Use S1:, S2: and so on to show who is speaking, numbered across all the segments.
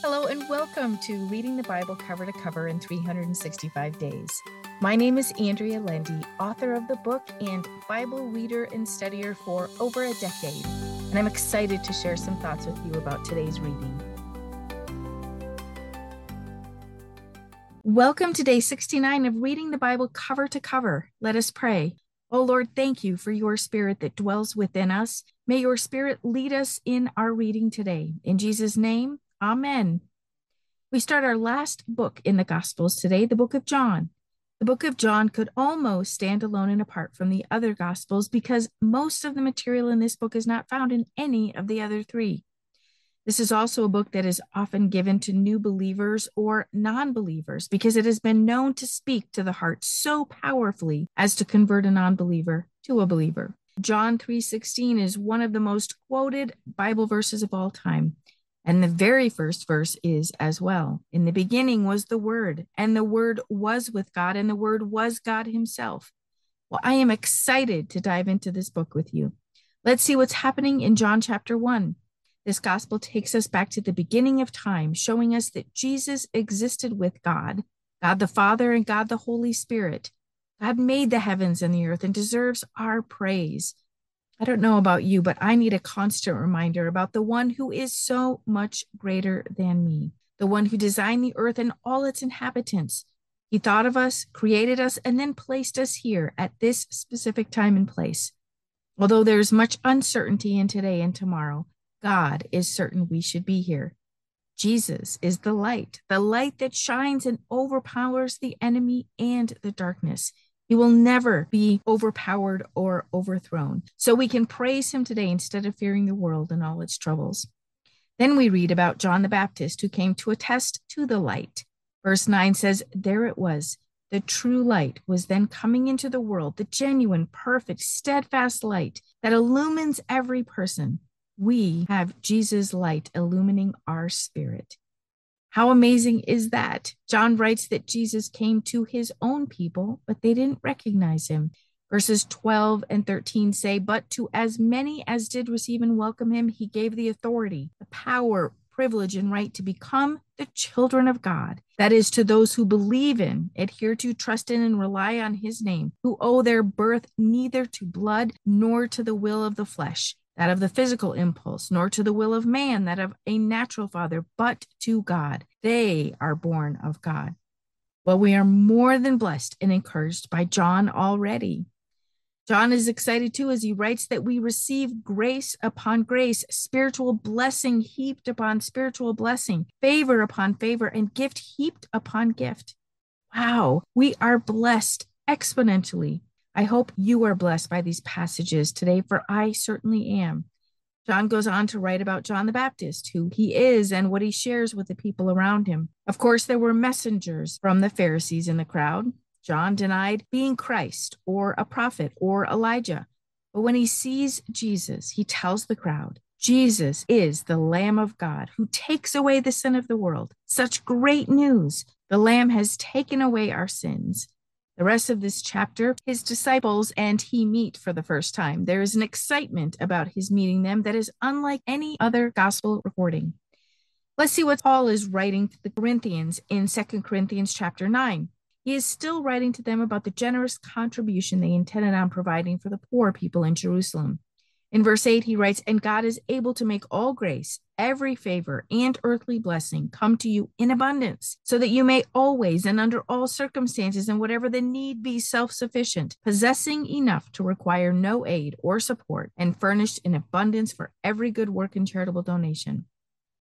S1: Hello, and welcome to Reading the Bible Cover to Cover in 365 Days. My name is Andrea Lendy, author of the book and Bible reader and studier for over a decade, and I'm excited to share some thoughts with you about today's reading. Welcome to day 69 of Reading the Bible Cover to Cover. Let us pray. Oh Lord, thank you for your spirit that dwells within us. May your spirit lead us in our reading today. In Jesus' name, Amen. We start our last book in the Gospels today, the book of John. The book of John could almost stand alone and apart from the other Gospels because most of the material in this book is not found in any of the other three. This is also a book that is often given to new believers or non believers because it has been known to speak to the heart so powerfully as to convert a non believer to a believer. John 3:16 is one of the most quoted Bible verses of all time. And the very first verse is as well. In the beginning was the Word, and the Word was with God, and the Word was God Himself. Well, I am excited to dive into this book with you. Let's see what's happening in John chapter 1. This gospel takes us back to the beginning of time, showing us that Jesus existed with God, God the Father, and God the Holy Spirit. God made the heavens and the earth and deserves our praise. I don't know about you, but I need a constant reminder about the one who is so much greater than me, the one who designed the earth and all its inhabitants. He thought of us, created us, and then placed us here at this specific time and place. Although there's much uncertainty in today and tomorrow, God is certain we should be here. Jesus is the light, the light that shines and overpowers the enemy and the darkness. He will never be overpowered or overthrown. So we can praise him today instead of fearing the world and all its troubles. Then we read about John the Baptist who came to attest to the light. Verse 9 says, There it was. The true light was then coming into the world, the genuine, perfect, steadfast light that illumines every person. We have Jesus' light illumining our spirit. How amazing is that? John writes that Jesus came to his own people, but they didn't recognize him. Verses 12 and 13 say, But to as many as did receive and welcome him, he gave the authority, the power, privilege, and right to become the children of God. That is, to those who believe in, adhere to, trust in, and rely on his name, who owe their birth neither to blood nor to the will of the flesh, that of the physical impulse, nor to the will of man, that of a natural father, but to God. They are born of God. Well, we are more than blessed and encouraged by John already. John is excited too as he writes that we receive grace upon grace, spiritual blessing heaped upon spiritual blessing, favor upon favor, and gift heaped upon gift. Wow, we are blessed exponentially I hope you are blessed by these passages today, for I certainly am. John goes on to write about John the Baptist, who he is and what he shares with the people around him. Of course, there were messengers from the Pharisees in the crowd. John denied being Christ or a prophet or Elijah. But when he sees Jesus, he tells the crowd, Jesus is the Lamb of God who takes away the sin of the world. Such great news. The Lamb has taken away our sins. The rest of this chapter, his disciples and he meet for the first time. There is an excitement about his meeting them that is unlike any other gospel recording. Let's see what Paul is writing to the Corinthians in 2 Corinthians chapter 9. He is still writing to them about the generous contribution they intended on providing for the poor people in Jerusalem. In verse 8, he writes, And God is able to make all grace, every favor, and earthly blessing come to you in abundance, so that you may always and under all circumstances and whatever the need be self sufficient, possessing enough to require no aid or support, and furnished in abundance for every good work and charitable donation.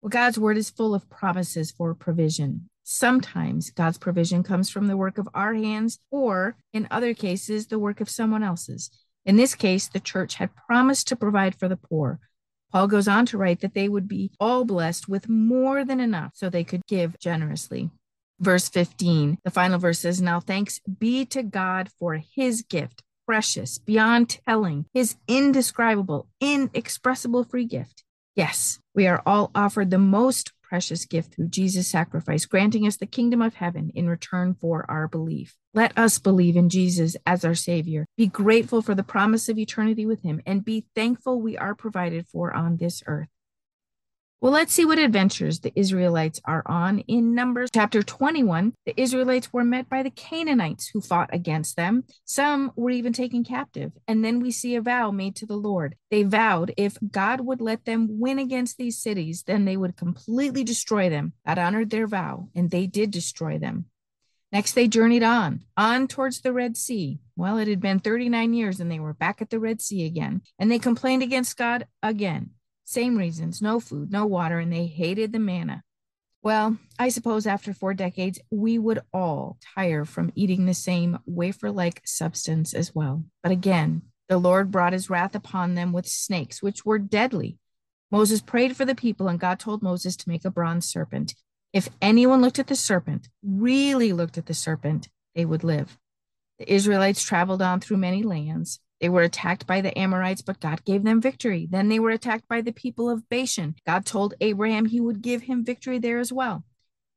S1: Well, God's word is full of promises for provision. Sometimes God's provision comes from the work of our hands, or in other cases, the work of someone else's. In this case, the church had promised to provide for the poor. Paul goes on to write that they would be all blessed with more than enough so they could give generously. Verse 15, the final verse says, Now thanks be to God for his gift, precious beyond telling, his indescribable, inexpressible free gift. Yes, we are all offered the most precious gift through Jesus' sacrifice, granting us the kingdom of heaven in return for our belief. Let us believe in Jesus as our Savior, be grateful for the promise of eternity with Him, and be thankful we are provided for on this earth. Well, let's see what adventures the Israelites are on. In Numbers chapter 21, the Israelites were met by the Canaanites who fought against them. Some were even taken captive. And then we see a vow made to the Lord. They vowed if God would let them win against these cities, then they would completely destroy them. God honored their vow, and they did destroy them. Next, they journeyed on, on towards the Red Sea. Well, it had been 39 years and they were back at the Red Sea again. And they complained against God again. Same reasons no food, no water, and they hated the manna. Well, I suppose after four decades, we would all tire from eating the same wafer like substance as well. But again, the Lord brought his wrath upon them with snakes, which were deadly. Moses prayed for the people, and God told Moses to make a bronze serpent. If anyone looked at the serpent, really looked at the serpent, they would live. The Israelites traveled on through many lands. They were attacked by the Amorites, but God gave them victory. Then they were attacked by the people of Bashan. God told Abraham he would give him victory there as well.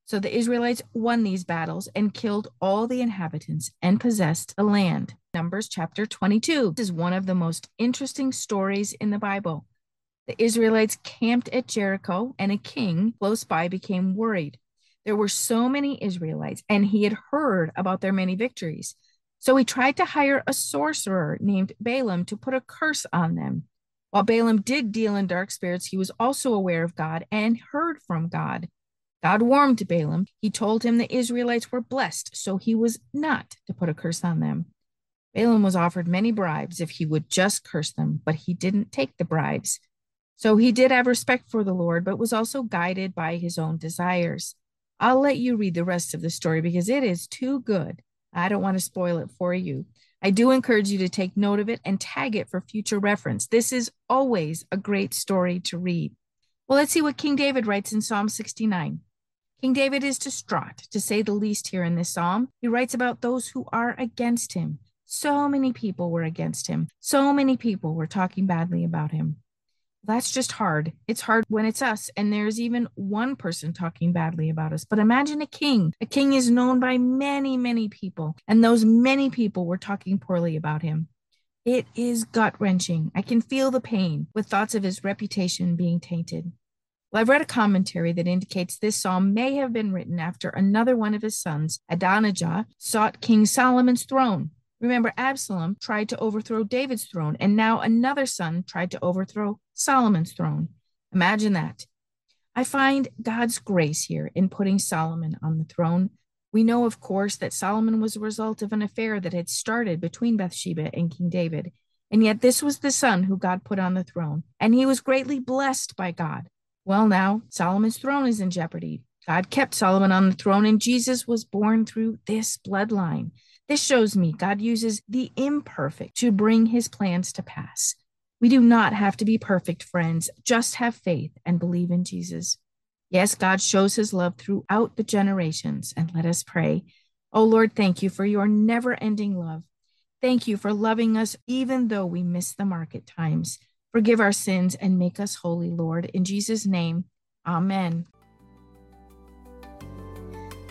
S1: So the Israelites won these battles and killed all the inhabitants and possessed the land. Numbers chapter 22 this is one of the most interesting stories in the Bible. The Israelites camped at Jericho, and a king close by became worried. There were so many Israelites, and he had heard about their many victories. So he tried to hire a sorcerer named Balaam to put a curse on them. While Balaam did deal in dark spirits, he was also aware of God and heard from God. God warned Balaam. He told him the Israelites were blessed, so he was not to put a curse on them. Balaam was offered many bribes if he would just curse them, but he didn't take the bribes. So he did have respect for the Lord, but was also guided by his own desires. I'll let you read the rest of the story because it is too good. I don't want to spoil it for you. I do encourage you to take note of it and tag it for future reference. This is always a great story to read. Well, let's see what King David writes in Psalm 69. King David is distraught, to say the least, here in this psalm. He writes about those who are against him. So many people were against him. So many people were talking badly about him that's just hard. It's hard when it's us and there's even one person talking badly about us. But imagine a king. A king is known by many, many people, and those many people were talking poorly about him. It is gut wrenching. I can feel the pain with thoughts of his reputation being tainted. Well, I've read a commentary that indicates this psalm may have been written after another one of his sons, Adonijah, sought King Solomon's throne. Remember, Absalom tried to overthrow David's throne, and now another son tried to overthrow Solomon's throne. Imagine that. I find God's grace here in putting Solomon on the throne. We know, of course, that Solomon was a result of an affair that had started between Bathsheba and King David. And yet, this was the son who God put on the throne, and he was greatly blessed by God. Well, now Solomon's throne is in jeopardy. God kept Solomon on the throne, and Jesus was born through this bloodline. This shows me God uses the imperfect to bring his plans to pass. We do not have to be perfect, friends. Just have faith and believe in Jesus. Yes, God shows his love throughout the generations. And let us pray. Oh Lord, thank you for your never ending love. Thank you for loving us even though we miss the mark at times. Forgive our sins and make us holy, Lord. In Jesus' name, amen.